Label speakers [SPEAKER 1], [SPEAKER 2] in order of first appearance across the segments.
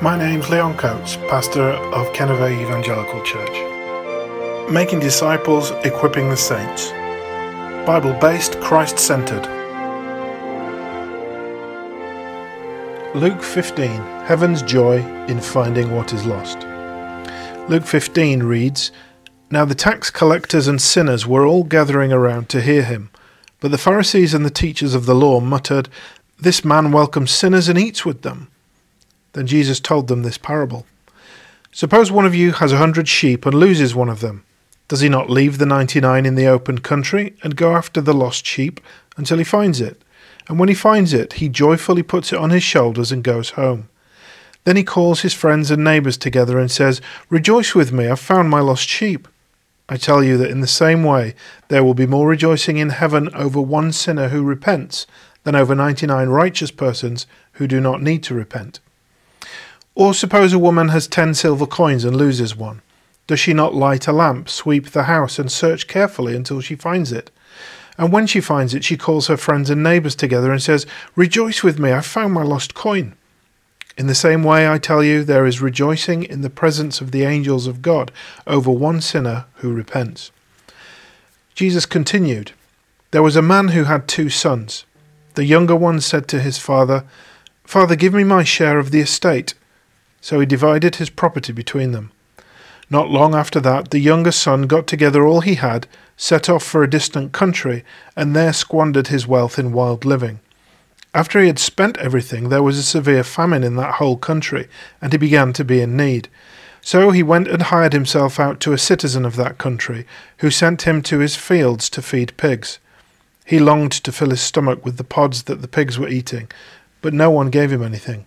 [SPEAKER 1] My name's Leon Coates, pastor of Kenneveigh Evangelical Church. Making disciples, equipping the saints. Bible based, Christ centered. Luke 15 Heaven's joy in finding what is lost. Luke 15 reads Now the tax collectors and sinners were all gathering around to hear him. But the Pharisees and the teachers of the law muttered, This man welcomes sinners and eats with them. Then Jesus told them this parable Suppose one of you has a hundred sheep and loses one of them. Does he not leave the ninety nine in the open country and go after the lost sheep until he finds it? And when he finds it, he joyfully puts it on his shoulders and goes home. Then he calls his friends and neighbors together and says, Rejoice with me, I've found my lost sheep. I tell you that in the same way there will be more rejoicing in heaven over one sinner who repents than over ninety nine righteous persons who do not need to repent. Or suppose a woman has ten silver coins and loses one. Does she not light a lamp, sweep the house, and search carefully until she finds it? And when she finds it, she calls her friends and neighbors together and says, Rejoice with me, I've found my lost coin. In the same way, I tell you, there is rejoicing in the presence of the angels of God over one sinner who repents. Jesus continued, There was a man who had two sons. The younger one said to his father, Father, give me my share of the estate. So he divided his property between them. Not long after that, the younger son got together all he had, set off for a distant country, and there squandered his wealth in wild living. After he had spent everything, there was a severe famine in that whole country, and he began to be in need. So he went and hired himself out to a citizen of that country, who sent him to his fields to feed pigs. He longed to fill his stomach with the pods that the pigs were eating, but no one gave him anything.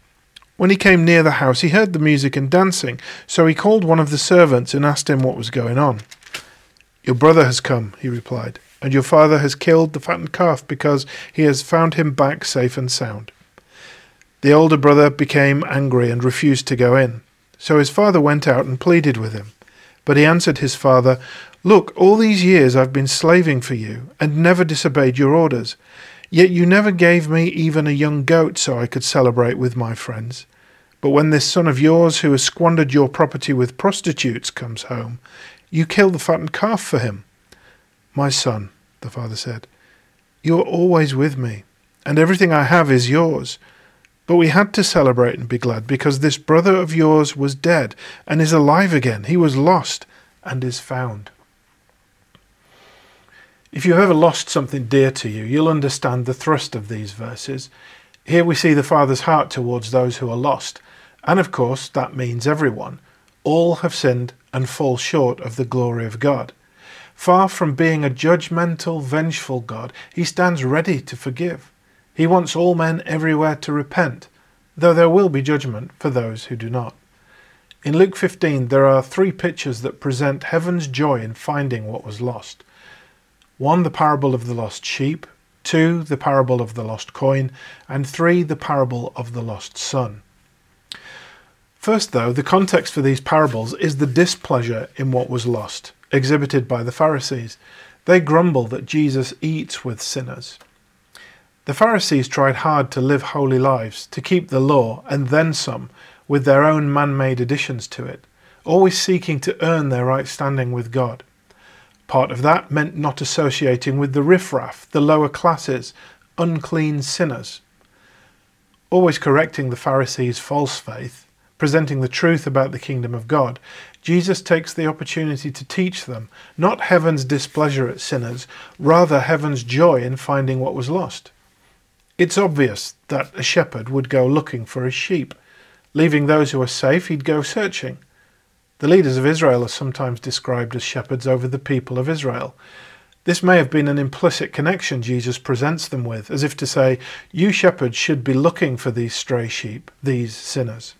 [SPEAKER 1] When he came near the house, he heard the music and dancing, so he called one of the servants and asked him what was going on. Your brother has come, he replied, and your father has killed the fattened calf because he has found him back safe and sound. The older brother became angry and refused to go in. So his father went out and pleaded with him. But he answered his father, Look, all these years I've been slaving for you, and never disobeyed your orders. Yet you never gave me even a young goat so I could celebrate with my friends. But when this son of yours, who has squandered your property with prostitutes, comes home, you kill the fattened calf for him. My son, the father said, you are always with me, and everything I have is yours. But we had to celebrate and be glad because this brother of yours was dead and is alive again. He was lost and is found. If you've ever lost something dear to you, you'll understand the thrust of these verses. Here we see the Father's heart towards those who are lost, and of course that means everyone. All have sinned and fall short of the glory of God. Far from being a judgmental, vengeful God, he stands ready to forgive. He wants all men everywhere to repent, though there will be judgment for those who do not. In Luke 15, there are three pictures that present heaven's joy in finding what was lost. 1. The parable of the lost sheep. 2. The parable of the lost coin. And 3. The parable of the lost son. First, though, the context for these parables is the displeasure in what was lost, exhibited by the Pharisees. They grumble that Jesus eats with sinners. The Pharisees tried hard to live holy lives, to keep the law, and then some, with their own man made additions to it, always seeking to earn their right standing with God. Part of that meant not associating with the riffraff, the lower classes, unclean sinners. Always correcting the Pharisees' false faith, presenting the truth about the kingdom of God, Jesus takes the opportunity to teach them not heaven's displeasure at sinners, rather heaven's joy in finding what was lost. It's obvious that a shepherd would go looking for his sheep. Leaving those who are safe, he'd go searching. The leaders of Israel are sometimes described as shepherds over the people of Israel. This may have been an implicit connection Jesus presents them with, as if to say, You shepherds should be looking for these stray sheep, these sinners.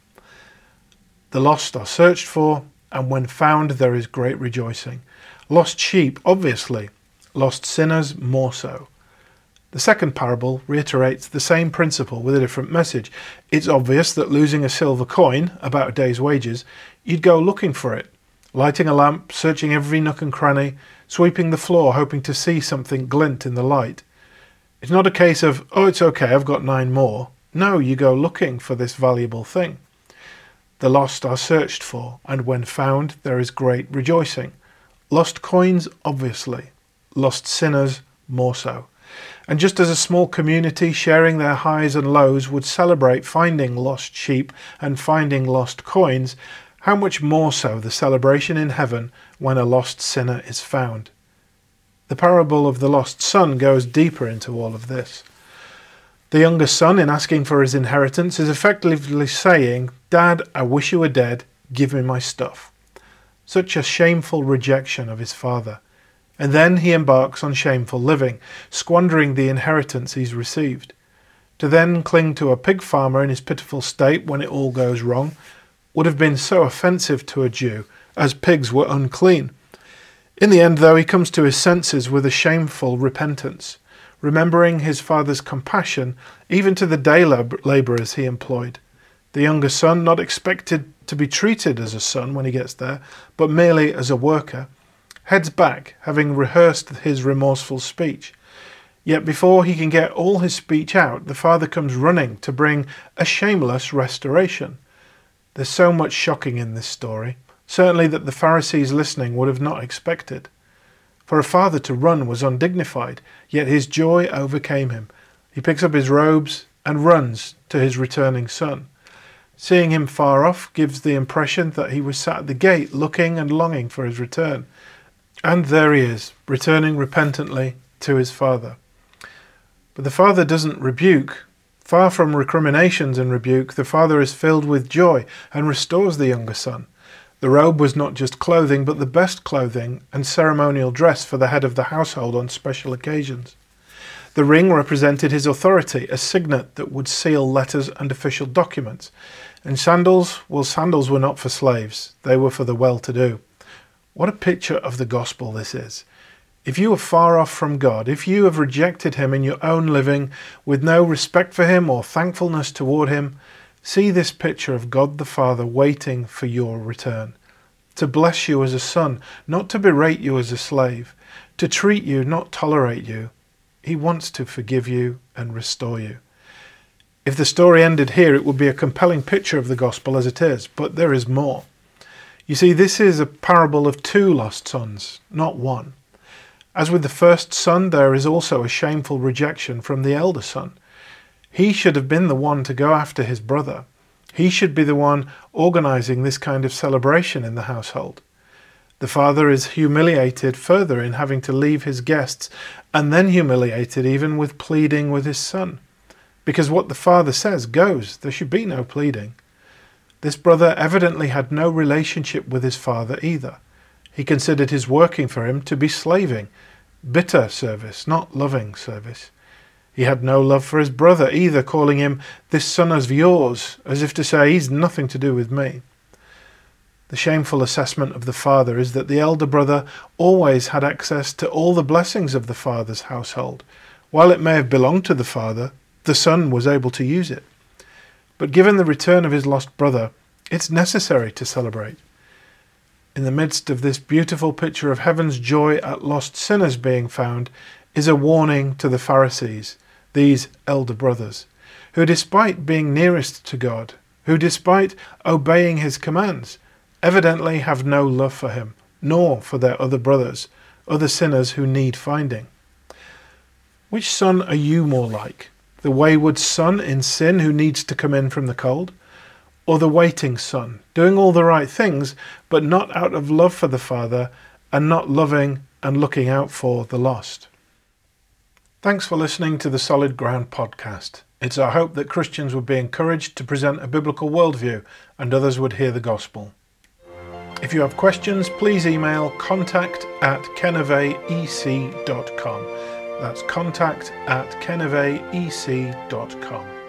[SPEAKER 1] The lost are searched for, and when found, there is great rejoicing. Lost sheep, obviously, lost sinners, more so. The second parable reiterates the same principle with a different message. It's obvious that losing a silver coin, about a day's wages, you'd go looking for it, lighting a lamp, searching every nook and cranny, sweeping the floor, hoping to see something glint in the light. It's not a case of, oh, it's okay, I've got nine more. No, you go looking for this valuable thing. The lost are searched for, and when found, there is great rejoicing. Lost coins, obviously. Lost sinners, more so. And just as a small community sharing their highs and lows would celebrate finding lost sheep and finding lost coins, how much more so the celebration in heaven when a lost sinner is found. The parable of the lost son goes deeper into all of this. The younger son, in asking for his inheritance, is effectively saying, Dad, I wish you were dead, give me my stuff. Such a shameful rejection of his father. And then he embarks on shameful living, squandering the inheritance he's received. To then cling to a pig farmer in his pitiful state when it all goes wrong would have been so offensive to a Jew, as pigs were unclean. In the end, though, he comes to his senses with a shameful repentance remembering his father's compassion even to the day labourers he employed. The younger son, not expected to be treated as a son when he gets there, but merely as a worker, heads back, having rehearsed his remorseful speech. Yet before he can get all his speech out, the father comes running to bring a shameless restoration. There's so much shocking in this story, certainly that the Pharisees listening would have not expected. For a father to run was undignified, yet his joy overcame him. He picks up his robes and runs to his returning son. Seeing him far off gives the impression that he was sat at the gate looking and longing for his return. And there he is, returning repentantly to his father. But the father doesn't rebuke. Far from recriminations and rebuke, the father is filled with joy and restores the younger son. The robe was not just clothing, but the best clothing and ceremonial dress for the head of the household on special occasions. The ring represented his authority, a signet that would seal letters and official documents. And sandals, well, sandals were not for slaves, they were for the well to do. What a picture of the gospel this is. If you are far off from God, if you have rejected Him in your own living with no respect for Him or thankfulness toward Him, See this picture of God the Father waiting for your return, to bless you as a son, not to berate you as a slave, to treat you, not tolerate you. He wants to forgive you and restore you. If the story ended here, it would be a compelling picture of the gospel as it is, but there is more. You see, this is a parable of two lost sons, not one. As with the first son, there is also a shameful rejection from the elder son. He should have been the one to go after his brother. He should be the one organizing this kind of celebration in the household. The father is humiliated further in having to leave his guests, and then humiliated even with pleading with his son. Because what the father says goes, there should be no pleading. This brother evidently had no relationship with his father either. He considered his working for him to be slaving, bitter service, not loving service. He had no love for his brother either, calling him this son of yours, as if to say he's nothing to do with me. The shameful assessment of the father is that the elder brother always had access to all the blessings of the father's household. While it may have belonged to the father, the son was able to use it. But given the return of his lost brother, it's necessary to celebrate. In the midst of this beautiful picture of heaven's joy at lost sinners being found, is a warning to the Pharisees, these elder brothers, who, despite being nearest to God, who, despite obeying his commands, evidently have no love for him, nor for their other brothers, other sinners who need finding. Which son are you more like? The wayward son in sin who needs to come in from the cold? or the waiting son, doing all the right things, but not out of love for the Father and not loving and looking out for the lost. Thanks for listening to the Solid Ground podcast. It's our hope that Christians would be encouraged to present a biblical worldview and others would hear the gospel. If you have questions, please email contact at kenneveec.com. That's contact at kenneveec.com.